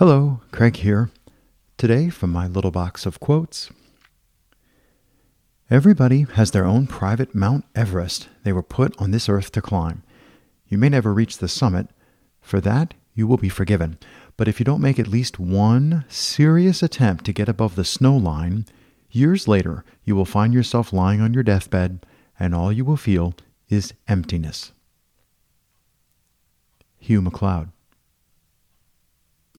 Hello, Craig here. Today, from my little box of quotes. Everybody has their own private Mount Everest they were put on this earth to climb. You may never reach the summit. For that, you will be forgiven. But if you don't make at least one serious attempt to get above the snow line, years later you will find yourself lying on your deathbed, and all you will feel is emptiness. Hugh MacLeod.